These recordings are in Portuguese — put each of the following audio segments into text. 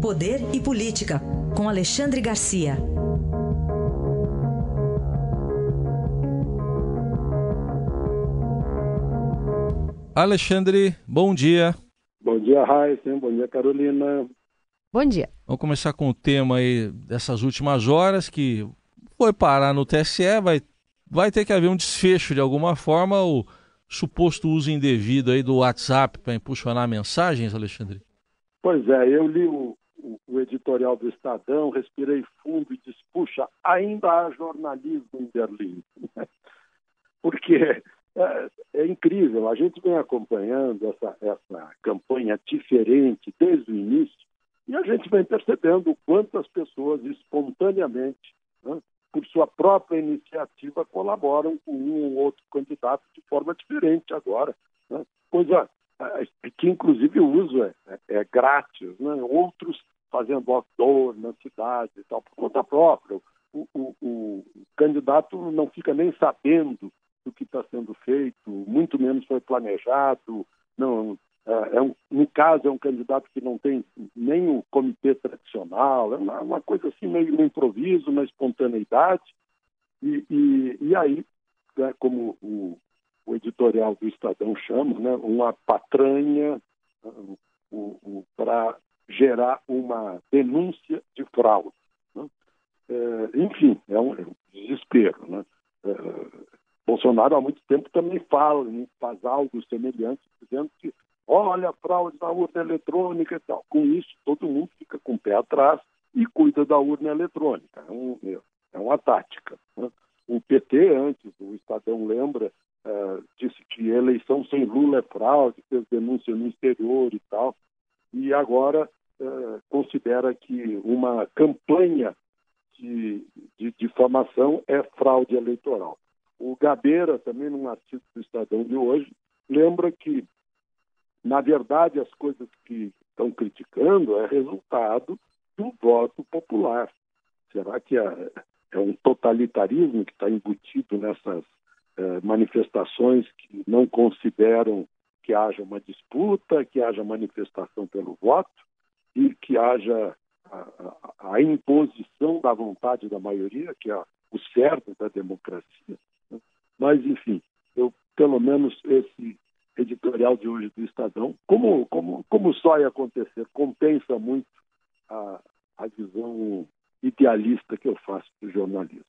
Poder e Política, com Alexandre Garcia. Alexandre, bom dia. Bom dia, Raíssa. Bom dia, Carolina. Bom dia. Vamos começar com o tema aí dessas últimas horas que foi parar no TSE, vai, vai ter que haver um desfecho de alguma forma, o suposto uso indevido aí do WhatsApp para impulsionar mensagens, Alexandre? Pois é, eu li o, editorial do Estadão, respirei fundo e disse, puxa, ainda há jornalismo em Berlim. Porque é, é, incrível, a gente vem acompanhando essa, essa campanha diferente desde o início e a gente vem percebendo quantas pessoas espontaneamente, né, por sua própria iniciativa, colaboram com um ou outro candidato de forma diferente agora. Né? Coisa que, inclusive, o uso é, é, é grátis. Né? Outros fazendo outdoor na cidade e tal, por conta própria. O, o, o candidato não fica nem sabendo do que está sendo feito, muito menos foi planejado. Não, é, é um, no caso, é um candidato que não tem nem o comitê tradicional, é uma, uma coisa assim meio no improviso, na espontaneidade. E, e, e aí, né, como o, o, editorial do Estadão chama, né, uma patranha para gerar uma denúncia de fraude. Né? É, enfim, é um, é um desespero. Né? É, Bolsonaro há muito tempo também fala, faz algo semelhante, dizendo que olha a fraude na urna eletrônica e tal. Com isso, todo mundo fica com o pé atrás e cuida da urna eletrônica. É, um, é uma tática. Né? O PT, antes, o Estadão lembra, uh, disse que eleição sem Lula é fraude, fez denúncia no exterior e tal, e agora uh, considera que uma campanha de, de difamação é fraude eleitoral. O Gabeira, também num artigo do Estadão de hoje, lembra que, na verdade, as coisas que estão criticando é resultado do voto popular. Será que é, é um totalitarismo que está embutido nessas é, manifestações que não consideram que haja uma disputa, que haja manifestação pelo voto que haja a, a, imposição da vontade da maioria, que é o certo da democracia? Mas, enfim, eu, pelo menos esse editorial de hoje do Estadão, como, como, como só ia acontecer, compensa muito a, a visão idealista que eu faço do jornalismo.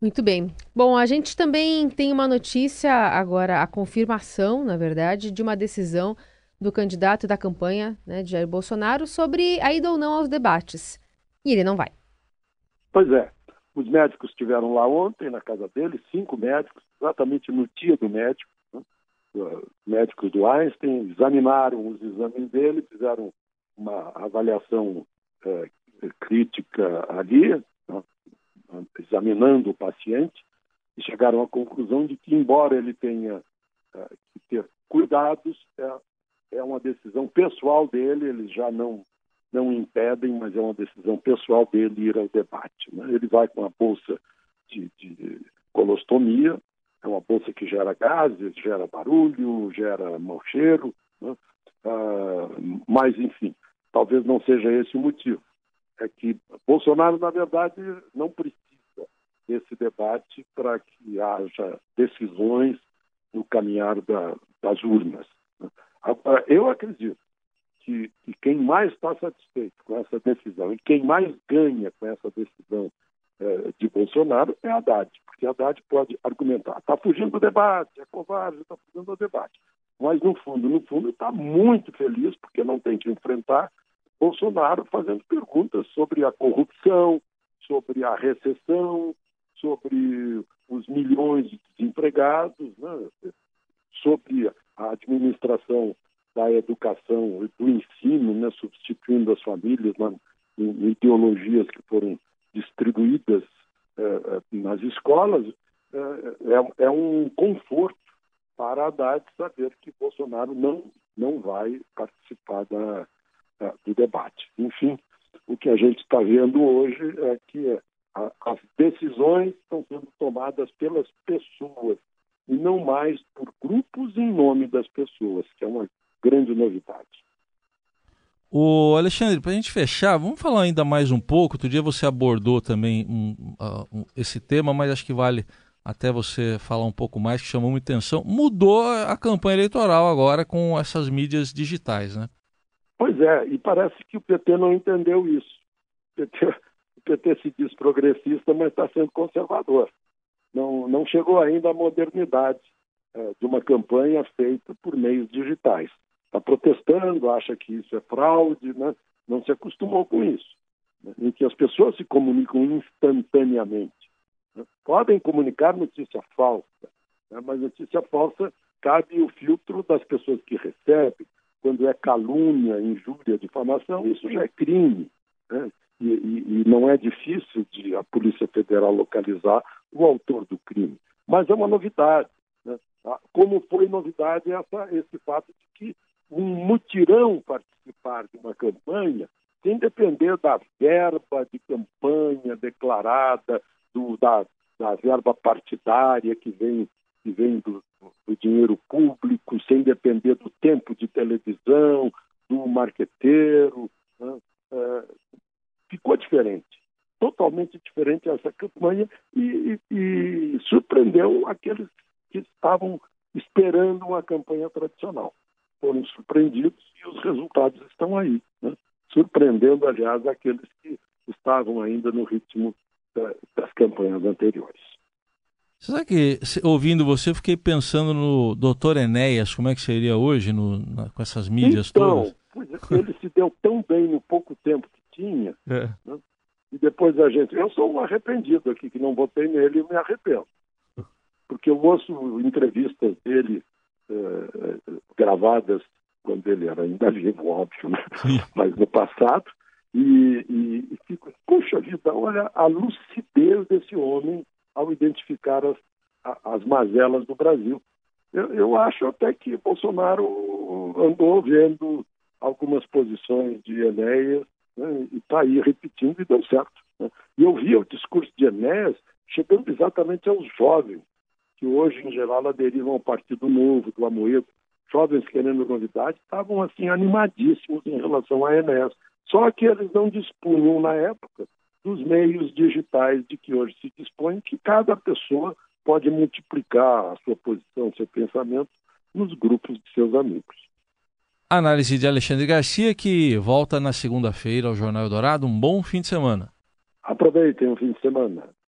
Muito bem. Bom, a gente também tem uma notícia agora, a confirmação, na verdade, de uma decisão do candidato da campanha né, de Jair Bolsonaro sobre a ida ou não aos debates. E ele não vai. Pois é. Os médicos estiveram lá ontem, na casa dele, cinco médicos, exatamente no dia do médico, né? médicos do Einstein, examinaram os exames dele, fizeram uma avaliação é, crítica ali, né? examinando o paciente, e chegaram à conclusão de que, embora ele tenha é, que ter cuidados, é, é uma decisão pessoal dele, ele já não não impedem, mas é uma decisão pessoal dele ir ao debate. Né? Ele vai com a bolsa de, de, colostomia, é uma bolsa que gera gases, gera barulho, gera mau cheiro, né? ah, mas, enfim, talvez não seja esse o motivo. É que Bolsonaro, na verdade, não precisa desse debate para que haja decisões no caminhar da, das urnas. Agora, eu acredito que, que quem mais está satisfeito com essa decisão e quem mais ganha com essa decisão é, de Bolsonaro é Haddad, porque Haddad pode argumentar, está fugindo do debate, é covarde, está fugindo do debate. Mas, no fundo, no fundo, está muito feliz porque não tem que enfrentar Bolsonaro fazendo perguntas sobre a corrupção, sobre a recessão, sobre os milhões de desempregados, né? sobre a administração da educação e do ensino, né, substituindo as famílias na, em ideologias que foram distribuídas eh, eh nas escolas, eh, é, é, um conforto para Haddad saber que Bolsonaro não, não vai participar da, da, do debate. Enfim, o que a gente está vendo hoje é que a, as decisões estão sendo tomadas pelas pessoas e não mais por grupos em nome das pessoas, que é uma grande novidade. O Alexandre, para a gente fechar, vamos falar ainda mais um pouco. Outro dia você abordou também um, uh, um, esse tema, mas acho que vale até você falar um pouco mais, que chamou muita atenção. Mudou a campanha eleitoral agora com essas mídias digitais, né? Pois é, e parece que o PT não entendeu isso. O PT, o PT se diz progressista, mas está sendo conservador. Não, não chegou ainda à modernidade de uma campanha feita por meios digitais está protestando, acha que isso é fraude, né? não se acostumou com isso, né? em que as pessoas se comunicam instantaneamente. Né? Podem comunicar notícia falsa, né? mas notícia falsa cabe o filtro das pessoas que recebem. Quando é calúnia, injúria, difamação, isso já é crime. Né? E, e, e, não é difícil de a Polícia Federal localizar o autor do crime. Mas é uma novidade. Né? Ah, como foi novidade essa, esse fato de que um mutirão participar de uma campanha sem depender da verba de campanha declarada, do, da, da verba partidária que vem, que vem do, do dinheiro público, sem depender do tempo de televisão, do marqueteiro. Né? É, ficou diferente, totalmente diferente essa campanha e, e, e surpreendeu aqueles que estavam esperando uma campanha tradicional foram surpreendidos e os resultados estão aí, né? surpreendendo, aliás, aqueles que estavam ainda no ritmo da, das campanhas anteriores. Será que, ouvindo você, fiquei pensando no doutor Enéas, como é que seria hoje no, na, com essas mídias então, todas? É, ele se deu tão bem no pouco tempo que tinha, é. né? e depois a gente... Eu sou um arrependido aqui, que não votei nele e me arrependo. Porque eu ouço entrevistas dele eh, gravadas quando ele era ainda vivo, óbvio, né? mas no passado, e, e, e fico, puxa vida, olha a lucidez desse homem ao identificar as, as mazelas do Brasil. Eu, eu acho até que Bolsonaro andou vendo algumas posições de Enéas né, e está aí repetindo e deu certo. Né? E eu via o discurso de Enéas chegando exatamente aos jovens, que hoje, em geral, aderiram ao Partido Novo, do Amoedo, jovens querendo novidade, estavam assim animadíssimos em relação à Enes. Só que eles não dispunham, na época, dos meios digitais de que hoje se dispõe, que cada pessoa pode multiplicar a sua posição, seu pensamento nos grupos de seus amigos. Análise de Alexandre Garcia, que volta na segunda-feira ao Jornal Eldorado. Um bom fim de semana. Aproveitem o fim de semana.